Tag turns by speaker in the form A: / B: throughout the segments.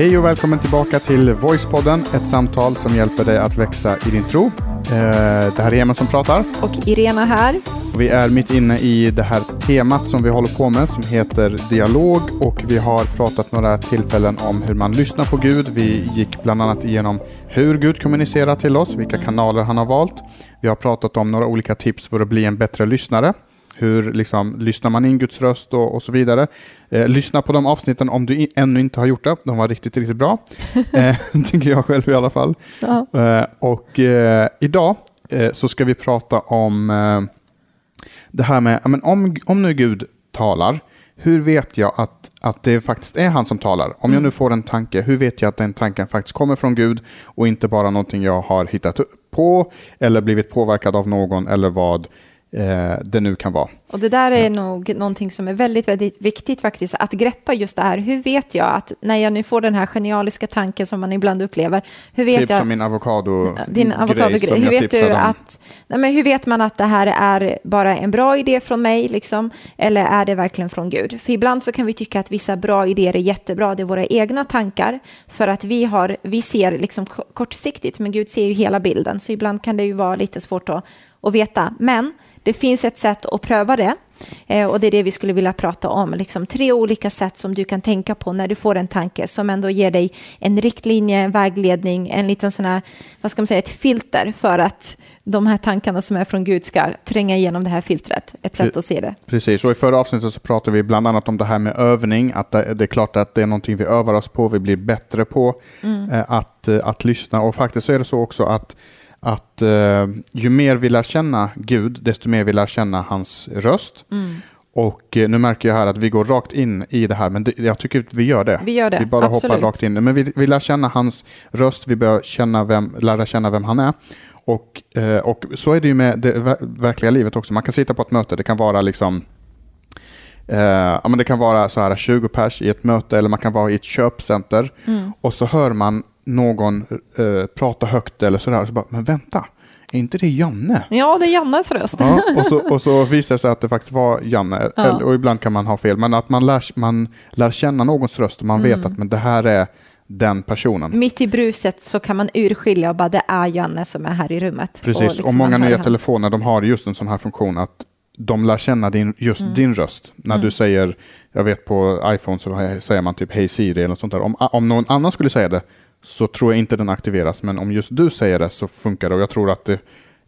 A: Hej och välkommen tillbaka till Voicepodden, ett samtal som hjälper dig att växa i din tro. Eh, det här är Emil som pratar.
B: Och Irena här.
A: Vi är mitt inne i det här temat som vi håller på med som heter dialog och vi har pratat några tillfällen om hur man lyssnar på Gud. Vi gick bland annat igenom hur Gud kommunicerar till oss, vilka kanaler han har valt. Vi har pratat om några olika tips för att bli en bättre lyssnare hur liksom, lyssnar man in Guds röst och, och så vidare. Eh, lyssna på de avsnitten om du in, ännu inte har gjort det. De var riktigt, riktigt bra. eh, tycker jag själv i alla fall. Ja. Eh, och eh, idag eh, så ska vi prata om eh, det här med, men om, om nu Gud talar, hur vet jag att, att det faktiskt är han som talar? Om mm. jag nu får en tanke, hur vet jag att den tanken faktiskt kommer från Gud och inte bara någonting jag har hittat på eller blivit påverkad av någon eller vad det nu kan vara.
B: Och det där är ja. nog någonting som är väldigt, väldigt viktigt faktiskt, att greppa just det här. Hur vet jag att när jag nu får den här genialiska tanken som man ibland upplever, hur vet
A: typ
B: jag...
A: som min avokado
B: Din avokadogrej. Hur vet du att... Nej, men hur vet man att det här är bara en bra idé från mig, liksom? Eller är det verkligen från Gud? För ibland så kan vi tycka att vissa bra idéer är jättebra, det är våra egna tankar, för att vi, har, vi ser liksom kortsiktigt, men Gud ser ju hela bilden, så ibland kan det ju vara lite svårt att, att veta. Men det finns ett sätt att pröva det. Eh, och det är det vi skulle vilja prata om. Liksom tre olika sätt som du kan tänka på när du får en tanke som ändå ger dig en riktlinje, en vägledning, en liten sån här, vad ska man säga, ett filter för att de här tankarna som är från Gud ska tränga igenom det här filtret. Ett sätt att se det.
A: Precis, och i förra avsnittet så pratade vi bland annat om det här med övning, att det, är klart att det är någonting vi övar oss på, vi blir bättre på mm. eh, att, eh, att lyssna. Och faktiskt är det så också att att eh, ju mer vi lär känna Gud, desto mer vi lär känna hans röst. Mm. Och eh, nu märker jag här att vi går rakt in i det här, men det, jag tycker att vi gör det.
B: Vi gör det,
A: Vi bara
B: Absolut.
A: hoppar rakt in. Men vi, vi lär känna hans röst, vi börjar känna vem, lära känna vem han är. Och, eh, och så är det ju med det verkliga livet också. Man kan sitta på ett möte, det kan vara liksom Uh, ja, men det kan vara så här 20 pers i ett möte eller man kan vara i ett köpcenter mm. och så hör man någon eh, prata högt eller sådär. Så bara, men vänta, är inte det Janne?
B: Ja, det är Jannes röst.
A: Ja, och, så, och så visar det sig att det faktiskt var Janne. Ja. Eller, och ibland kan man ha fel, men att man lär, man lär känna någons röst och man mm. vet att men det här är den personen.
B: Mitt i bruset så kan man urskilja och bara det är Janne som är här i rummet.
A: Precis, och, liksom och många nya telefoner de har just en sån här funktion att de lär känna din, just mm. din röst. När mm. du säger, jag vet på iPhone så säger man typ Hej Siri eller något sånt där. Om, om någon annan skulle säga det så tror jag inte den aktiveras. Men om just du säger det så funkar det och jag tror att det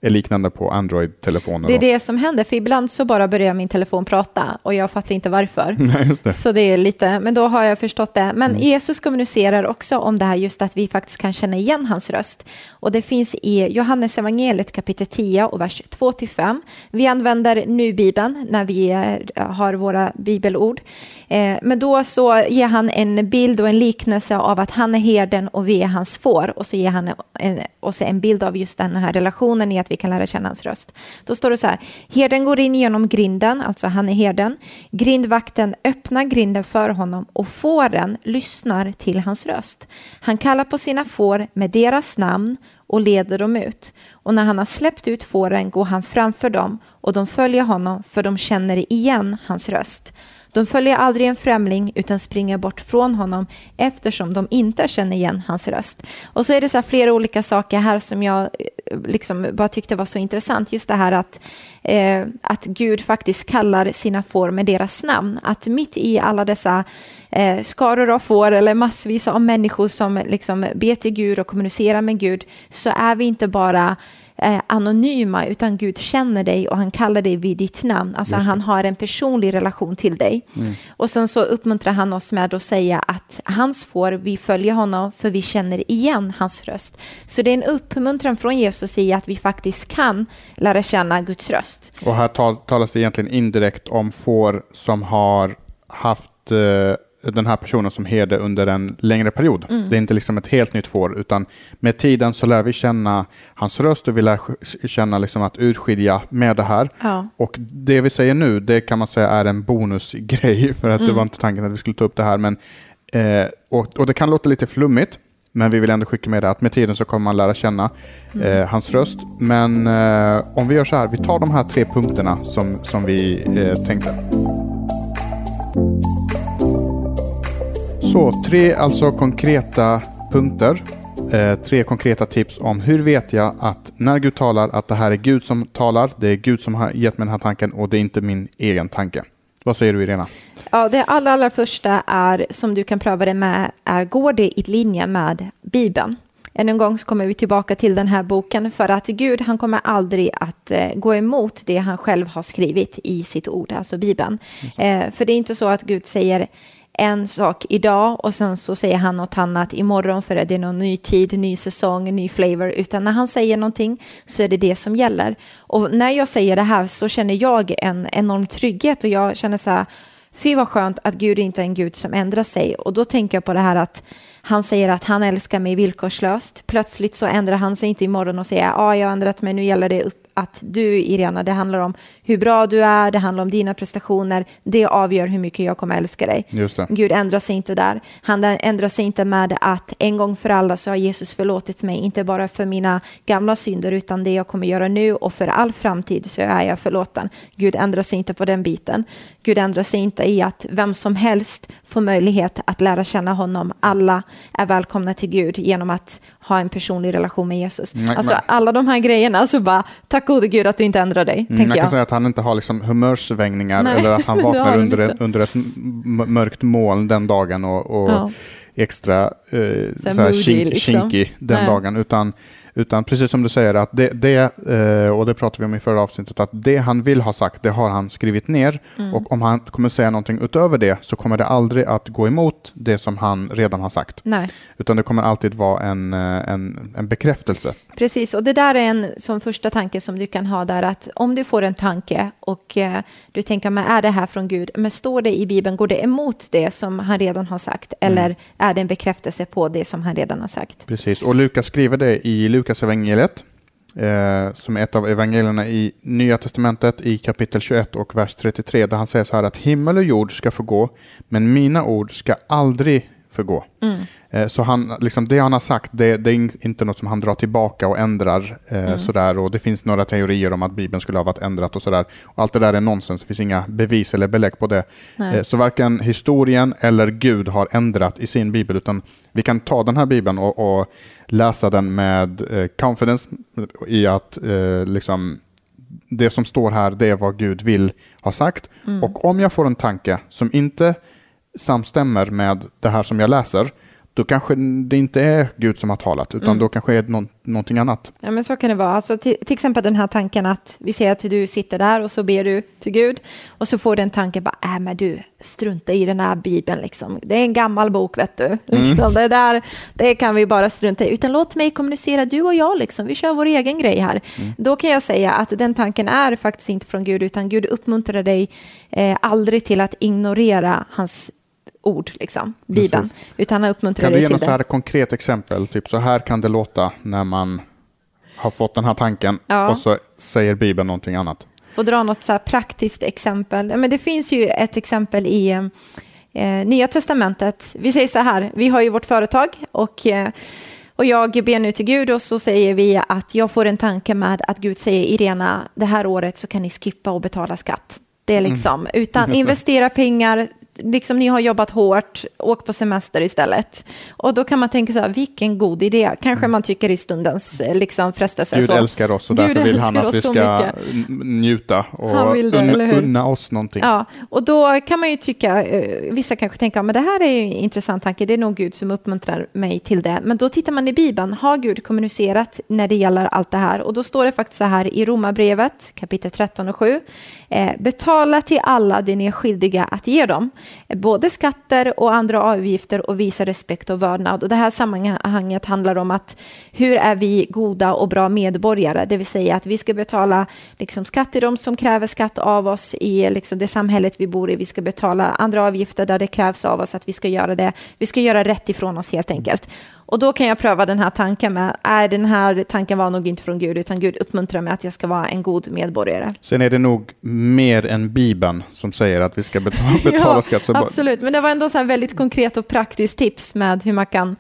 A: är liknande på Android-telefoner.
B: Det är det som händer, för ibland så bara börjar min telefon prata och jag fattar inte varför.
A: Nej, just det.
B: Så det är lite, men då har jag förstått det. Men mm. Jesus kommunicerar också om det här just att vi faktiskt kan känna igen hans röst. Och det finns i Johannes evangeliet kapitel 10 och vers 2-5. Vi använder nu Bibeln när vi har våra bibelord. Eh, men då så ger han en bild och en liknelse av att han är herden och vi är hans får. Och så ger han en, och en bild av just den här relationen i att vi kan lära känna hans röst. Då står det så här, herden går in genom grinden, alltså han är herden. Grindvakten öppnar grinden för honom och fåren lyssnar till hans röst. Han kallar på sina får med deras namn och leder dem ut. Och när han har släppt ut fåren går han framför dem och de följer honom för de känner igen hans röst. De följer aldrig en främling utan springer bort från honom eftersom de inte känner igen hans röst. Och så är det så flera olika saker här som jag eh, liksom bara tyckte var så intressant. Just det här att, eh, att Gud faktiskt kallar sina får med deras namn. Att mitt i alla dessa eh, skaror av får eller massvis av människor som liksom ber till Gud och kommunicerar med Gud så är vi inte bara eh, anonyma, utan Gud känner dig och han kallar dig vid ditt namn. Alltså han har en personlig relation till dig. Mm. Och sen så uppmuntrar han oss med att säga att hans får, vi följer honom för vi känner igen hans röst. Så det är en uppmuntran från Jesus i att vi faktiskt kan lära känna Guds röst.
A: Och här tal talas det egentligen indirekt om får som har haft eh den här personen som herde under en längre period. Mm. Det är inte liksom ett helt nytt får, utan med tiden så lär vi känna hans röst och vi lär känna liksom att urskilja med det här. Ja. Och det vi säger nu, det kan man säga är en bonusgrej, för att mm. det var inte tanken att vi skulle ta upp det här. Men, eh, och, och det kan låta lite flummigt, men vi vill ändå skicka med det att med tiden så kommer man lära känna mm. eh, hans röst. Men eh, om vi gör så här, vi tar de här tre punkterna som, som vi eh, tänkte. Så, tre alltså konkreta punkter. Eh, tre konkreta tips om hur vet jag att när Gud talar att det här är Gud som talar, det är Gud som har gett mig den här tanken och det är inte min egen tanke. Vad säger du Irena?
B: Ja, det allra, allra första är som du kan pröva det med är går det i linje med Bibeln? Än en gång så kommer vi tillbaka till den här boken för att Gud han kommer aldrig att eh, gå emot det han själv har skrivit i sitt ord, alltså Bibeln. Eh, för det är inte så att Gud säger en sak idag och sen så säger han något annat imorgon för att det är någon ny tid, ny säsong, ny flavor, utan när han säger någonting så är det det som gäller. Och när jag säger det här så känner jag en enorm trygghet och jag känner så här, fy vad skönt att Gud inte är en Gud som ändrar sig. Och då tänker jag på det här att han säger att han älskar mig villkorslöst. Plötsligt så ändrar han sig inte imorgon och säger, ja, ah, jag har ändrat mig, nu gäller det upp att du, Irena, det handlar om hur bra du är, det handlar om dina prestationer, det avgör hur mycket jag kommer älska dig. Gud ändrar sig inte där. Han ändrar sig inte med att en gång för alla så har Jesus förlåtit mig, inte bara för mina gamla synder, utan det jag kommer göra nu och för all framtid så är jag förlåten. Gud ändrar sig inte på den biten. Gud ändrar sig inte i att vem som helst får möjlighet att lära känna honom. Alla är välkomna till Gud genom att ha en personlig relation med Jesus. Mm, alltså alla de här grejerna, alltså bara tack gode Gud att du inte ändrar dig. Mm,
A: man kan jag. säga att han inte har liksom humörsvängningar Nej, eller att han vaknar under, ett, under ett mörkt moln den dagen och, och ja. extra eh, så kink, liksom. kinky den Nej. dagen, utan utan precis som du säger, att det, det, eh, och det pratade vi om i förra avsnittet, att det han vill ha sagt, det har han skrivit ner. Mm. Och om han kommer säga någonting utöver det så kommer det aldrig att gå emot det som han redan har sagt.
B: Nej.
A: Utan det kommer alltid vara en, eh, en, en bekräftelse.
B: Precis, och det där är en som första tanke som du kan ha där, att om du får en tanke och eh, du tänker, men är det här från Gud? Men står det i Bibeln, går det emot det som han redan har sagt? Mm. Eller är det en bekräftelse på det som han redan har sagt?
A: Precis, och Lukas skriver det i Lukas evangeliet, eh, som är ett av evangelierna i Nya Testamentet i kapitel 21 och vers 33, där han säger så här att himmel och jord ska förgå, men mina ord ska aldrig förgå. Mm. Eh, så han, liksom det han har sagt, det, det, är inte något som han drar tillbaka och ändrar. Eh, mm. sådär. Och det finns några teorier om att Bibeln skulle ha varit ändrat och sådär. Och allt det där är nonsens, det finns inga bevis eller belägg på det. Eh, så varken historien eller Gud har ändrat i sin bibel, utan vi kan ta den här bibeln och, och läsa den med eh, confidence i att eh, liksom, det som står här, det är vad Gud vill ha sagt. Mm. Och om jag får en tanke som inte samstämmer med det här som jag läser, då kanske det inte är Gud som har talat, utan mm. då kanske det är någon, någonting annat.
B: Ja, men så kan det vara. Alltså, till, till, exempel den här tanken att vi ser att du sitter där och så ber du till Gud och så får du en tanke bara, äh, men du, strunta i den här Bibeln, liksom. det är en gammal bok, vet du. Liksom, mm. det, där, det kan vi bara strunta i, utan låt mig kommunicera, du och jag, liksom. vi kör vår egen grej här. Mm. Då kan jag säga att den tanken är faktiskt inte från Gud, utan Gud uppmuntrar dig eh, aldrig till att ignorera hans ord, liksom, Bibeln. Precis. Utan han uppmuntrar dig till det. Kan
A: du ge något konkret exempel? Typ så här kan det låta när man har fått den här tanken ja. och så säger Bibeln någonting annat.
B: Får dra något så praktiskt exempel. Men det finns ju ett exempel i eh, Nya Testamentet. Vi säger så här, vi har ju vårt företag och eh, och jag ber nu till Gud och så säger vi att jag får en tanke med att Gud säger Irena, det här året så kan ni skippa och betala skatt. Det är mm. liksom, utan investera pengar, liksom ni har jobbat hårt, åk på semester istället. Och då kan man tänka så här, vilken god idé. Kanske mm. man tycker i stundens eh, liksom, frestelse.
A: Gud så. älskar oss och därför vill han att vi ska njuta och det, unna, unna, oss någonting.
B: Ja, och då kan man ju tycka, eh, vissa kanske tänker, men det här är ju en intressant tanke, det är nog Gud som uppmuntrar mig till det. Men då tittar man i Bibeln, har Gud kommunicerat när det gäller allt det här? Och då står det faktiskt så här i Romarbrevet, kapitel 13 och 7, eh, betala till alla det ni är skyldiga att ge dem både skatter och andra avgifter och visa respekt och vördnad. Och det här sammanhanget handlar om att hur är vi goda och bra medborgare? Det vill säga att vi ska betala liksom, skatt till de som kräver skatt av oss i liksom, det samhället vi bor i. Vi ska betala andra avgifter där det krävs av oss att vi ska göra det. Vi ska göra rätt ifrån oss helt enkelt. Och då kan jag pröva den här tanken med, är den här tanken var nog inte från Gud, utan Gud uppmuntrar mig att jag ska vara en god medborgare.
A: Sen är det nog mer än Bibeln som säger att vi ska betala, betala ja, skatt.
B: absolut, men det var ändå så väldigt konkret och praktiskt tips med hur man kan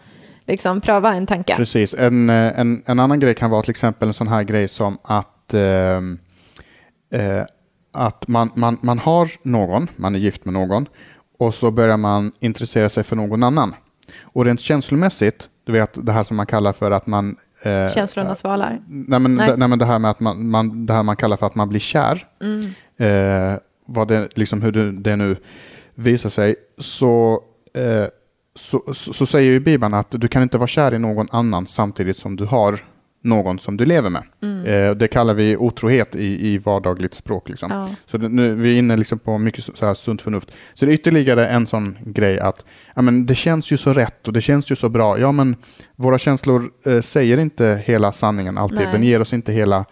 B: liksom pröva en tanke.
A: Precis, en, eh, en, en annan grej kan vara till exempel en sån här grej som att eh, eh, att man, man, man har någon, man är gift med någon och så börjar man intressera sig för någon annan. Och rent känslomässigt, du vet det här som man kallar för att man
B: Eh, Känslorna svalar?
A: Nej men, nej. nej men det här med att man, man, det här man kallar för att man blir kär, mm. eh, vad det, liksom hur det, det nu visar sig, så, eh, så, så, så, säger ju Bibeln att du kan inte vara kär i någon annan samtidigt som du har någon som du lever med. Mm. Eh, det kallar vi otrohet i, i vardagligt språk. Liksom. Ja. Så det, nu, vi är inne liksom på mycket så här sunt förnuft. Så det är ytterligare en sån grej att ja, men det känns ju så rätt och det känns ju så bra. Ja, men våra känslor eh, säger inte hela sanningen alltid. Nej. Den ger oss inte hela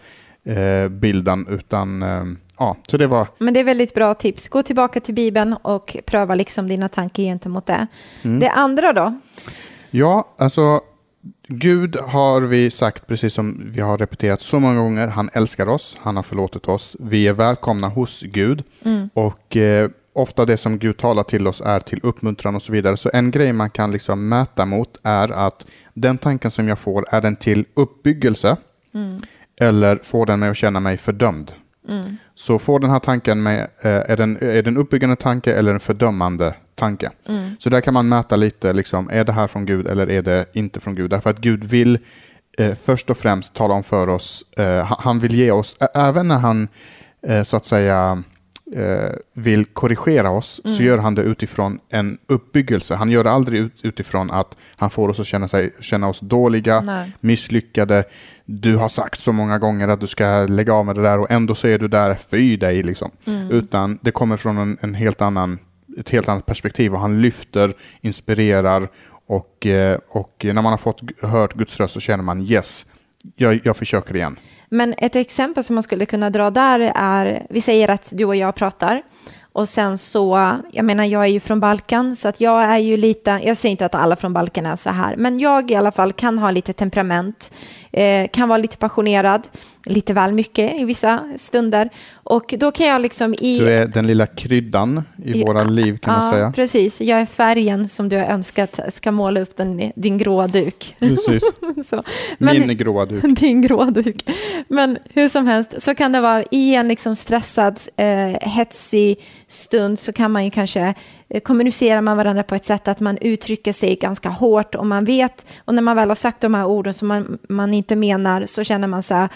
A: eh, bilden, utan eh, ja, så det var...
B: Men det är väldigt bra tips. Gå tillbaka till Bibeln och pröva liksom dina tankar gentemot det. Mm. Det andra då?
A: Ja, alltså Gud har vi sagt, precis som vi har repeterat så många gånger, han älskar oss, han har förlåtit oss, vi är välkomna hos Gud mm. och eh, ofta det som Gud talar till oss är till uppmuntran och så vidare. Så en grej man kan liksom mäta mot är att den tanken som jag får, är den till uppbyggelse mm. eller får den mig att känna mig fördömd? Mm. Så får den här tanken med, eh, är den, är den uppbyggande tanke eller en fördömande tanke? Mm. Så där kan man mäta lite, liksom, är det här från Gud eller är det inte från Gud? Därför att Gud vill eh, först och främst tala om för oss, eh, han vill ge oss, även när han eh, så att säga vill korrigera oss mm. så gör han det utifrån en uppbyggelse. Han gör det aldrig ut, utifrån att han får oss att känna, sig, känna oss dåliga, Nej. misslyckade. Du har sagt så många gånger att du ska lägga av med det där och ändå så är du där, fy dig liksom. Mm. Utan det kommer från en, en, helt annan, ett helt annat perspektiv och han lyfter, inspirerar och, eh, och när man har fått hört Guds röst så känner man yes, jag, jag försöker igen.
B: Men ett exempel som man skulle kunna dra där är, vi säger att du och jag pratar och sen så, jag menar jag är ju från Balkan så att jag är ju lite, jag säger inte att alla från Balkan är så här, men jag i alla fall kan ha lite temperament, eh, kan vara lite passionerad, lite väl mycket i vissa stunder. Och då kan jag liksom i...
A: Du är den lilla kryddan i ja, våra liv kan man säga.
B: precis. Jag är färgen som du har önskat ska måla upp den, din gråa duk.
A: Precis. Men, Min gråa duk.
B: Din gråa duk. Men hur som helst så kan det vara i en liksom stressad, eh, hetsig stund så kan man ju kanske eh, kommunicera med varandra på ett sätt att man uttrycker sig ganska hårt och man vet och när man väl har sagt de här orden som man, man inte menar så känner man så här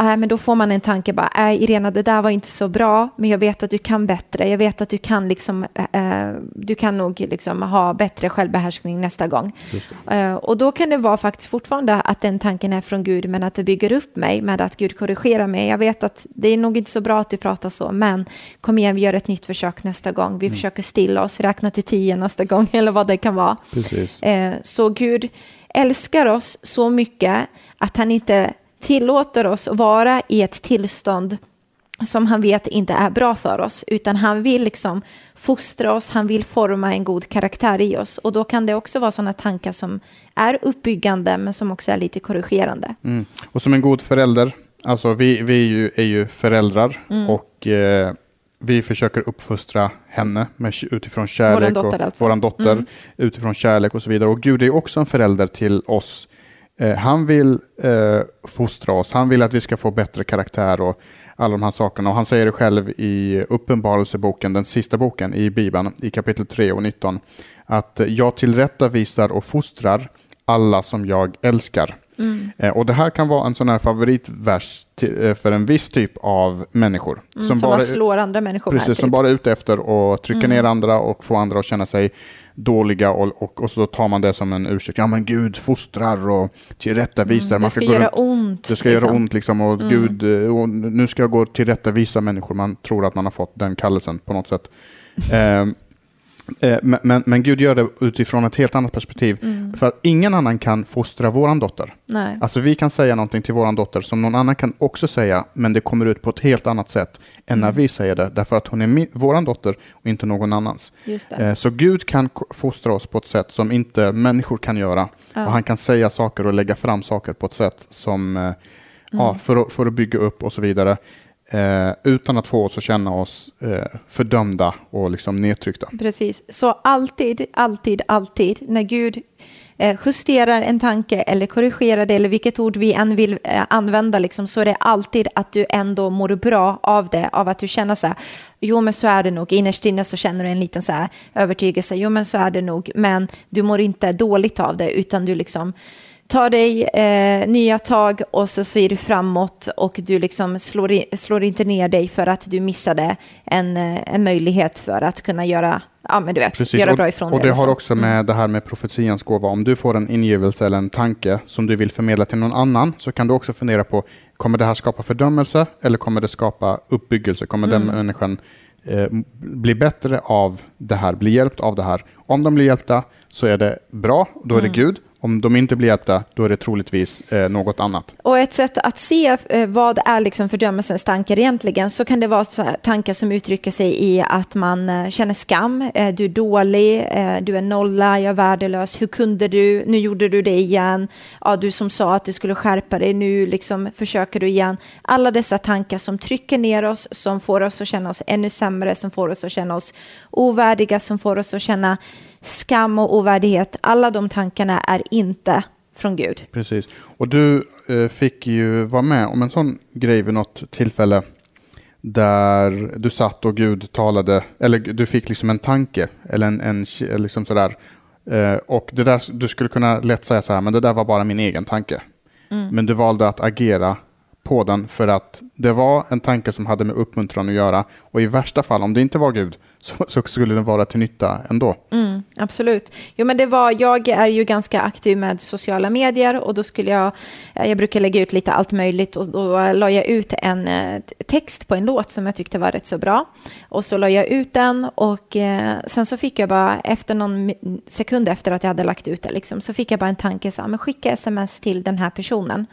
B: äh, men då får man en tanke bara, äh, Irena, det där var inte så bra, men jag vet att du kan bättre. Jag vet att du kan, liksom, äh, du kan nog liksom ha bättre självbehärskning nästa gång. Äh, och då kan det vara faktiskt fortfarande att den tanken är från Gud, men att det bygger upp mig med att Gud korrigerar mig. Jag vet att det är nog inte så bra att du pratar så, men kom igen, vi gör ett nytt försök nästa gång. Vi mm. försöker stilla oss, räkna till tio nästa gång, eller vad det kan vara. Så Gud älskar oss så mycket att han inte tillåter oss vara i ett tillstånd som han vet inte är bra för oss, utan han vill liksom fostra oss, han vill forma en god karaktär i oss. Och då kan det också vara sådana tankar som är uppbyggande, men som också är lite korrigerande.
A: Mm. Och som en god förälder, alltså vi, vi är, ju, är ju föräldrar mm. och eh, vi försöker uppfostra henne med, utifrån kärlek. Våran
B: dotter, och,
A: alltså. våran dotter mm. utifrån kärlek och så vidare. Och Gud är också en förälder till oss Eh, han vill eh, fostra oss, han vill att vi ska få bättre karaktär och alla de här sakerna. Och han säger det själv i Uppenbarelseboken, den sista boken i Bibeln, i kapitel 3 och 19, att jag tillrättavisar och fostrar alla som jag älskar. Mm. Eh, och det här kan vara en sån här favoritvers till, eh, för en viss typ av människor.
B: Mm, som, som bara slår andra människor
A: Precis, med, typ. som bara är ute efter att trycka mm. ner andra och få andra att känna sig dåliga och, och, och, så tar man det som en ursäkt. Ja men Gud fostrar och tillrättavisar. Mm,
B: det ska, ska göra ont.
A: Det ska liksom. göra ont liksom och mm. Gud, eh, och nu ska jag gå och tillrättavisa människor. Man tror att man har fått den kallelsen på något sätt. Eh, men, men, men, Gud gör det utifrån ett helt annat perspektiv. Mm. För ingen annan kan fostra våran dotter.
B: Nej.
A: Alltså vi kan säga någonting till våran dotter som någon annan kan också säga, men det kommer ut på ett helt annat sätt än mm. när vi säger det. Därför att hon är min, våran dotter och inte någon annans.
B: Eh,
A: så Gud kan fostra oss på ett sätt som inte människor kan göra. Ja. Och han kan säga saker och lägga fram saker på ett sätt som, eh, mm. ja, för, för att bygga upp och så vidare. Eh, utan att få oss att känna oss eh, fördömda och liksom nedtryckta.
B: Precis, så alltid, alltid, alltid när Gud eh, justerar en tanke eller korrigerar det, eller vilket ord vi än vill eh, använda, liksom, så är det alltid att du ändå mår bra av det, av att du känner så här, jo men så är det nog, innerst inne så känner du en liten så här övertygelse, jo men så är det nog, men du mår inte dåligt av det, utan du liksom tar dig eh, nya tag och så ser du framåt och du liksom slår, i, slår inte ner dig för att du missade en, eh, en möjlighet för att kunna göra ja, men du vet,
A: Precis.
B: göra bra ifrån
A: och det
B: dig
A: har
B: så.
A: också med det här med profetians gåva. Om du får en ingivelse eller en tanke som du vill förmedla till någon annan så kan du också fundera på, kommer det här skapa fördömelse eller kommer det skapa uppbyggelse? Kommer den människan eh, bli bättre av det här, bli hjälpt av det här? Om de blir hjälpta så är det bra, då är det Gud. Om de inte blir hjälpta, då är det troligtvis eh, något annat.
B: Och ett sätt att se eh, vad är liksom fördömelsens tankar egentligen, så kan det vara här tankar som uttrycker sig i att man eh, känner skam, eh, du är dålig, eh, du är nolla, jag är värdelös, hur kunde du, nu gjorde du det igen, ja, du som sa att du skulle skärpa dig, nu liksom försöker du igen. Alla dessa tankar som trycker ner oss, som får oss att känna oss ännu sämre, som får oss att känna oss ovärdiga, som får oss att känna skam och ovärdighet, alla de tankarna är inte från Gud.
A: Precis. Och du eh, fick ju vara med om en sån grej vid något tillfälle där du satt och Gud talade, eller du fick liksom en tanke, eller en, en liksom sådär. Eh, och det där, du skulle kunna lätt säga så här, men det där var bara min egen tanke. Men du valde att agera på den för att det var en tanke som hade med uppmuntran att göra. Och i värsta fall, om det inte var Gud, så, så skulle den vara till nytta ändå.
B: Mm, absolut. Jo, men det var, jag är ju ganska aktiv med sociala medier och då skulle jag, eh, jag brukar lägga ut lite allt möjligt och då la jag ut en eh, text på en låt som jag tyckte var rätt så bra. Och så la jag ut den och eh, sen så fick jag bara efter någon sekund efter att jag hade lagt ut det liksom, så fick jag bara en tanke så här, men skicka sms till den här personen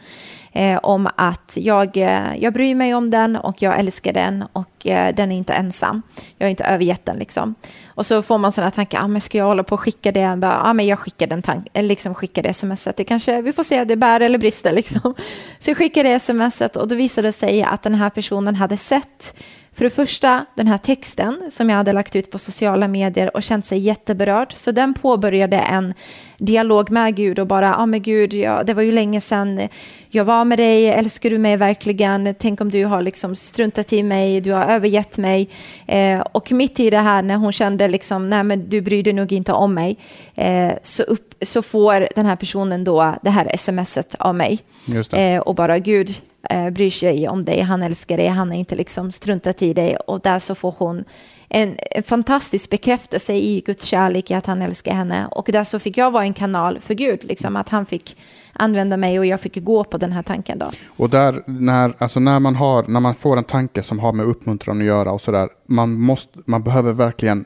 B: eh, om att jag, eh, jag bryr mig om den och jag älskar den och Eh, den är inte ensam. Jag har inte övergett den liksom. Och så får man sådana tankar, ah, men ska jag hålla på och skicka det? Ja, ah, men jag skickar den tank- eller liksom skickar det smset. Det kanske, vi får se, det bär eller brister liksom. Så jag skickar det smset och då visade det sig att den här personen hade sett för det första, den här texten som jag hade lagt ut på sociala medier och känt sig jätteberörd. Så den påbörjade en dialog med Gud och bara, ja ah, men Gud, ja, det var ju länge sedan jag var med dig, älskar du mig verkligen? Tänk om du har liksom struntat i mig, du har övergett mig. Eh, och mitt i det här när hon kände liksom, nej men du bryr dig nog inte om mig, eh, så, upp, så får den här personen då det här smset av mig. Eh, och bara Gud eh, bryr sig om dig, han älskar dig, han har inte liksom struntat i dig. Och där så får hon en, en fantastisk bekräftelse i Guds kärlek, i att han älskar henne. Och där så fick jag vara en kanal för Gud, liksom, att han fick använda mig och jag fick gå på den här tanken då.
A: Och där, när, alltså när, man har, när man får en tanke som har med uppmuntran att göra och sådär, man, måste, man behöver verkligen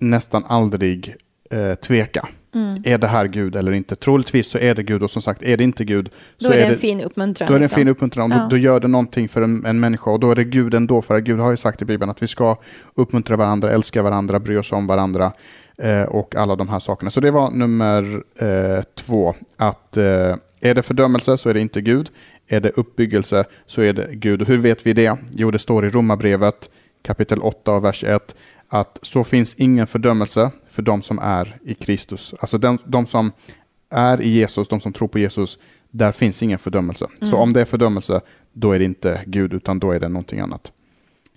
A: nästan aldrig eh, tveka.
B: Mm.
A: Är det här Gud eller inte? Troligtvis så är det Gud och som sagt, är det inte Gud
B: Då
A: så
B: är det en fin uppmuntran.
A: då är det en
B: liksom.
A: fin uppmuntran
B: Ja.
A: då, då gör det någonting för en, en människa och då är det Gud ändå, för att Gud har ju sagt i Bibeln att vi ska uppmuntra varandra, älska varandra, bry oss om varandra eh, och alla de här sakerna. Så det var nummer eh, två, att eh, är det fördömelse så är det inte Gud, är det uppbyggelse så är det Gud. Och hur vet vi det? Jo, det står i Romarbrevet kapitel 8 och vers 1 att så finns ingen fördömelse för de som är i Kristus. Alltså de, de som är i Jesus, de som tror på Jesus, där finns ingen fördömelse. Så om det är fördömelse, då är det inte Gud, utan då är det någonting annat.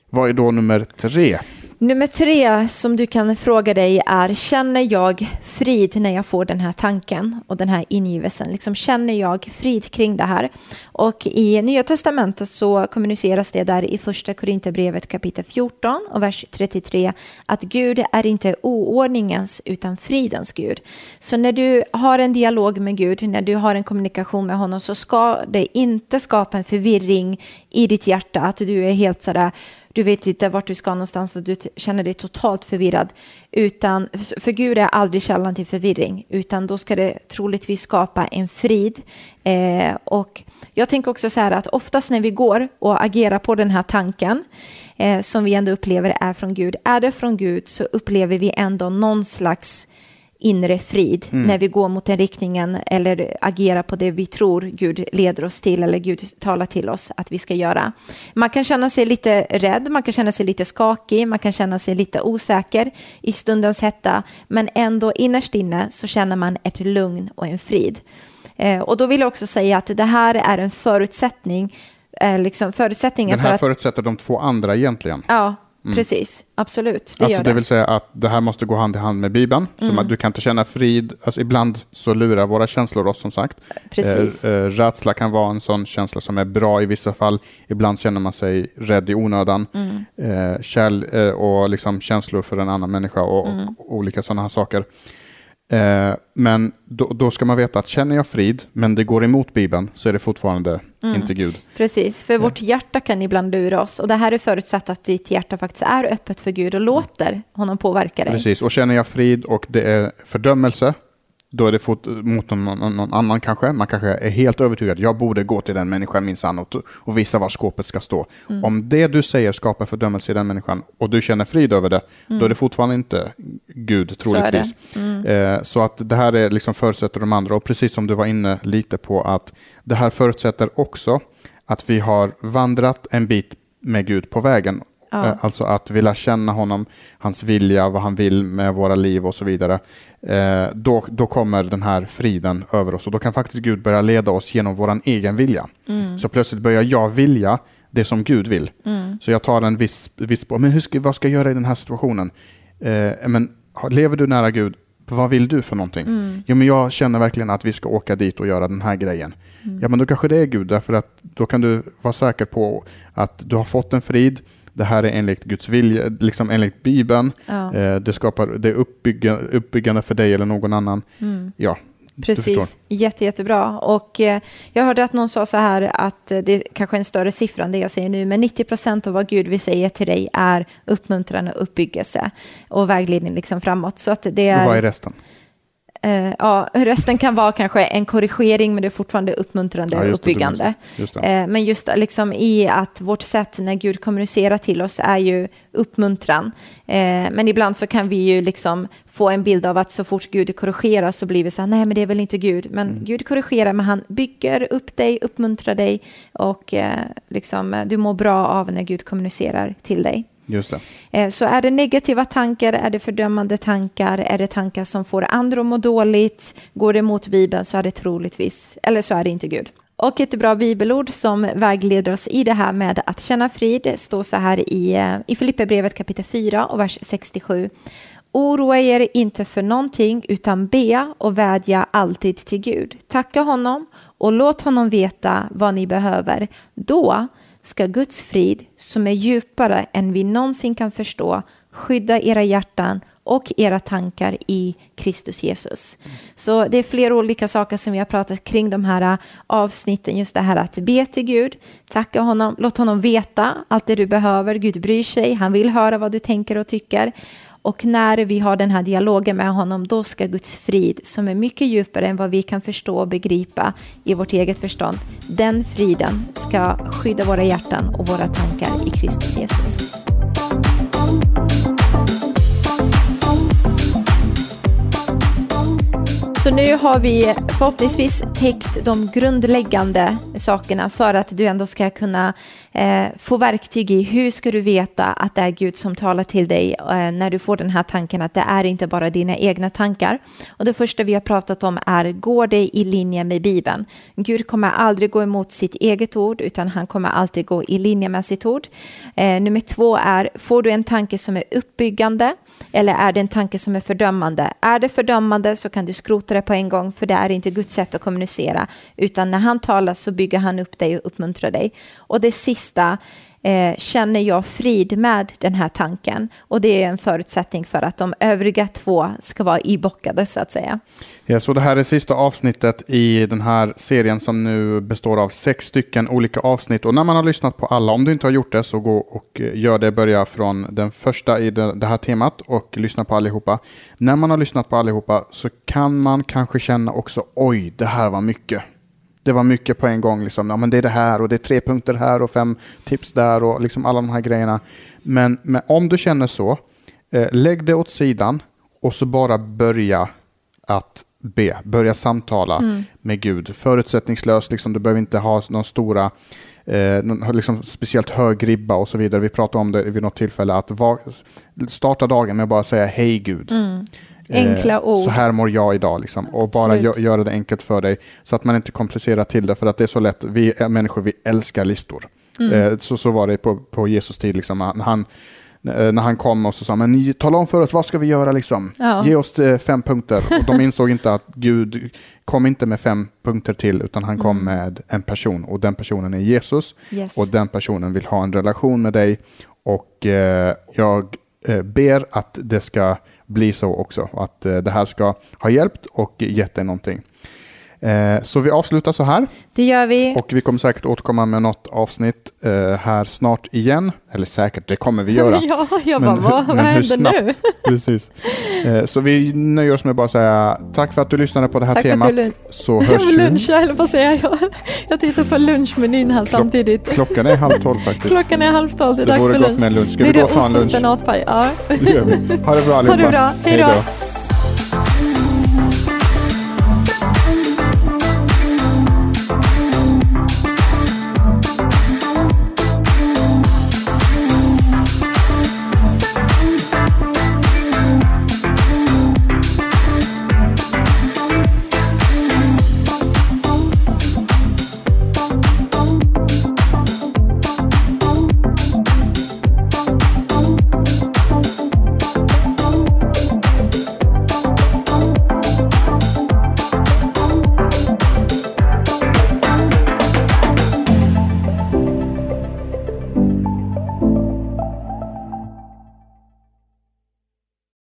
A: Vad är då nummer tre?
B: Nummer tre som du kan fråga dig är, känner jag frid när jag får den här tanken och den här ingivelsen? Liksom, känner jag frid kring det här? Och i Nya Testamentet så kommuniceras det där i första Korinthierbrevet kapitel 14 och vers 33 att Gud är inte oordningens utan fridens Gud. Så när du har en dialog med Gud, när du har en kommunikation med honom så ska det inte skapa en förvirring i ditt hjärta, att du är helt sådär du vet inte vart du ska någonstans och du känner dig totalt förvirrad. Utan, för Gud är aldrig källan till förvirring, utan då ska det troligtvis skapa en frid. Eh, och jag tänker också så här att oftast när vi går och agerar på den här tanken, eh, som vi ändå upplever är från Gud, är det från Gud så upplever vi ändå någon slags inre frid
A: Mm.
B: när vi går mot den riktningen eller agerar på det vi tror Gud leder oss till eller Gud talar till oss att vi ska göra. Man kan känna sig lite rädd, man kan känna sig lite skakig, man kan känna sig lite osäker i stundens hetta, men ändå innerst inne så känner man ett lugn och en frid. Eh, och då vill jag också säga att det här är en förutsättning, eh, liksom förutsättningen
A: Den
B: för
A: här
B: att...
A: förutsätter de två andra egentligen.
B: Ja, precis. Absolut, det
A: alltså det
B: det.
A: vill säga att det här måste gå hand i hand med Bibeln.
B: Mm.
A: att du kan inte känna frid, alltså ibland så lurar våra känslor oss som sagt.
B: Precis.
A: Eh, eh, rädsla kan vara en sån känsla som är bra i vissa fall. Ibland känner man sig rädd i onödan.
B: Mm.
A: Eh, kärl, eh, och liksom känslor för en annan människa och,
B: Mm.
A: och olika sådana här saker. Eh, men då, då ska man veta att känner jag frid, men det går emot Bibeln, så är det fortfarande
B: Mm.
A: inte Gud.
B: Precis, för vårt hjärta kan ibland lura oss och det här är förutsatt att ditt hjärta faktiskt är öppet för Gud och låter honom påverka dig.
A: Precis, och känner jag frid och det är fördömelse, då är det fot, mot någon, någon, annan kanske. Man kanske är helt övertygad, jag borde gå till den människan minsann och, och visa var skåpet ska stå.
B: Mm.
A: Om det du säger skapar fördömelse i den människan och du känner frid över det, då är det fortfarande inte Gud
B: Mm. Så. Mm.
A: troligtvis. Eh, så att det här är liksom förutsätter de andra och precis som du var inne lite på att det här förutsätter också att vi har vandrat en bit med Gud på vägen.
B: Ja.
A: Eh, Alltså att vilja känna honom, hans vilja, vad han vill med våra liv och så vidare. Eh, då, då kommer den här friden över oss och då kan faktiskt Gud börja leda oss genom vår egen vilja.
B: Mm.
A: Så plötsligt börjar jag vilja det som Gud vill. Så jag tar en viss, viss men hur ska, vad ska jag göra i den här situationen? Eh, men lever du nära Gud, vad vill du för någonting?
B: Mm.
A: Jo, men jag känner verkligen att vi ska åka dit och göra den här grejen.
B: Mm.
A: Ja, men då kanske det är Gud, därför att då kan du vara säker på att du har fått en frid. Det här är enligt Guds vilja, liksom enligt Bibeln.
B: Ja.
A: Eh, det skapar det är uppbygga, uppbyggande för dig eller någon annan. Ja, du förstår.
B: Precis, Jätte, jättebra. Och eh, jag hörde att någon sa så här att eh, det kanske är en större siffra än det jag säger nu, men 90 procent av vad Gud vill säga till dig är uppmuntran och uppbyggelse och vägledning liksom framåt. Så att det
A: Och vad är
B: är,
A: resten?
B: Eh, ja, resten kan vara kanske en korrigering, men det är fortfarande uppmuntrande
A: Ja,
B: och
A: just det,
B: uppbyggande.
A: Just det.
B: Eh, Men just liksom i att vårt sätt när Gud kommunicerar till oss är ju uppmuntran. Eh, Men ibland så kan vi ju liksom få en bild av att så fort Gud korrigerar så blir vi så här, nej men det är väl inte Gud. Men
A: Mm.
B: Gud korrigerar, men han bygger upp dig, uppmuntrar dig och liksom, du mår bra av när Gud kommunicerar till dig.
A: Just det.
B: Eh, så är det negativa tankar, är det fördömande tankar, är det tankar som får andra att må dåligt, går det emot Bibeln så är det troligtvis, eller så är det inte Gud. Och ett bra bibelord som vägleder oss i det här med att känna frid står så här i, eh, i Filipperbrevet kapitel 4 och vers 67. Oroa er inte för någonting utan be och vädja alltid till Gud. Tacka honom och låt honom veta vad ni behöver. Då ska Guds frid, som är djupare än vi någonsin kan förstå, skydda era hjärtan och era tankar i Kristus Jesus. Så det är flera olika saker som vi har pratat kring de här äh, avsnitten. Just det här att be till Gud, tacka honom, låt honom veta allt det du behöver. Gud bryr sig, han vill höra vad du tänker och tycker. Och när vi har den här dialogen med honom, då ska Guds frid, som är mycket djupare än vad vi kan förstå och begripa i vårt eget förstånd, den friden ska skydda våra hjärtan och våra tankar i Kristus Jesus. Så nu har vi förhoppningsvis täckt de grundläggande sakerna för att du ändå ska kunna eh, få verktyg i hur ska du veta att det är Gud som talar till dig eh, när du får den här tanken att det är inte bara dina egna tankar. Och det första vi har pratat om är, går det i linje med Bibeln? Gud kommer aldrig gå emot sitt eget ord utan han kommer alltid gå i linje med sitt ord. Eh, nummer två är, får du en tanke som är uppbyggande eller är det en tanke som är fördömande? Är det fördömande så kan du skrota det på en gång för det är inte Guds sätt att kommunicera utan när han talar så bygger han upp dig och uppmuntrar dig. Och det sista, eh, känner jag frid med den här tanken och det är en förutsättning för att de övriga två ska vara ibockade så att säga.
A: Ja, så det här är sista avsnittet i den här serien som nu består av sex stycken olika avsnitt. Och när man har lyssnat på alla, om du inte har gjort det, så gå och eh, gör det. Börja från den första i det här temat och lyssna på allihopa. När man har lyssnat på allihopa så kan man kanske känna också, oj, det här var mycket. Det var mycket på en gång. Liksom. Ja, men det är det här och det är tre punkter här och fem tips där och liksom alla de här grejerna. Men, men om du känner så, eh, lägg det åt sidan och så bara börja att be, börja samtala
B: Mm.
A: med Gud. Förutsättningslöst, liksom, du behöver inte ha någon stora, eh, någon, liksom, speciellt hög ribba och så vidare. Vi pratade om det vid något tillfälle, att va, starta dagen med att bara säga hej Gud.
B: Mm. Enkla
A: Eh,
B: ord.
A: Så här mår jag idag. Liksom. Och bara gö- göra det enkelt för dig. Så att man inte komplicerar till det. För att det är så lätt. Vi är människor, vi älskar listor.
B: Mm.
A: Eh, så, så var det på, på Jesus tid. Liksom. När Han, eh, när han kom och så sa men ni, tala om för oss, vad ska vi göra? Liksom?
B: Ja.
A: Ge oss fem punkter. Och de insåg inte att Gud kom inte med fem punkter till, utan han kom
B: Mm.
A: med en person. Och den personen är Jesus.
B: Yes.
A: Och den personen vill ha en relation med dig. Och eh, jag eh, ber att det ska bli så också. Att eh, det här ska ha hjälpt och gett dig någonting. Eh, så vi avslutar så här.
B: Det gör vi.
A: Och vi kommer säkert återkomma med något avsnitt eh, här snart igen. Eller säkert, det kommer vi göra.
B: ja, jag
A: Men
B: bara,
A: hur-
B: vad,
A: men
B: vad
A: hur
B: händer nu?
A: Precis. Eh, så vi nöjer oss med att bara säga tack för att du lyssnade på det här
B: Tack för att
A: temat.
B: du
A: Så hörs vi.
B: lunch, jag höll på att säga. Jag, jag tittar på lunchmenyn här samtidigt.
A: Klockan är halv tolv faktiskt.
B: Klockan är halv tolv, det är
A: Det
B: dags för lunch.
A: med lunch. Ska vi
B: Blir
A: gå
B: det
A: och ta en
B: ost och
A: lunch?
B: spenatpaj? Ja.
A: Det gör vi. Ha det bra
B: Ha
A: allihopa.
B: det bra. Hej då.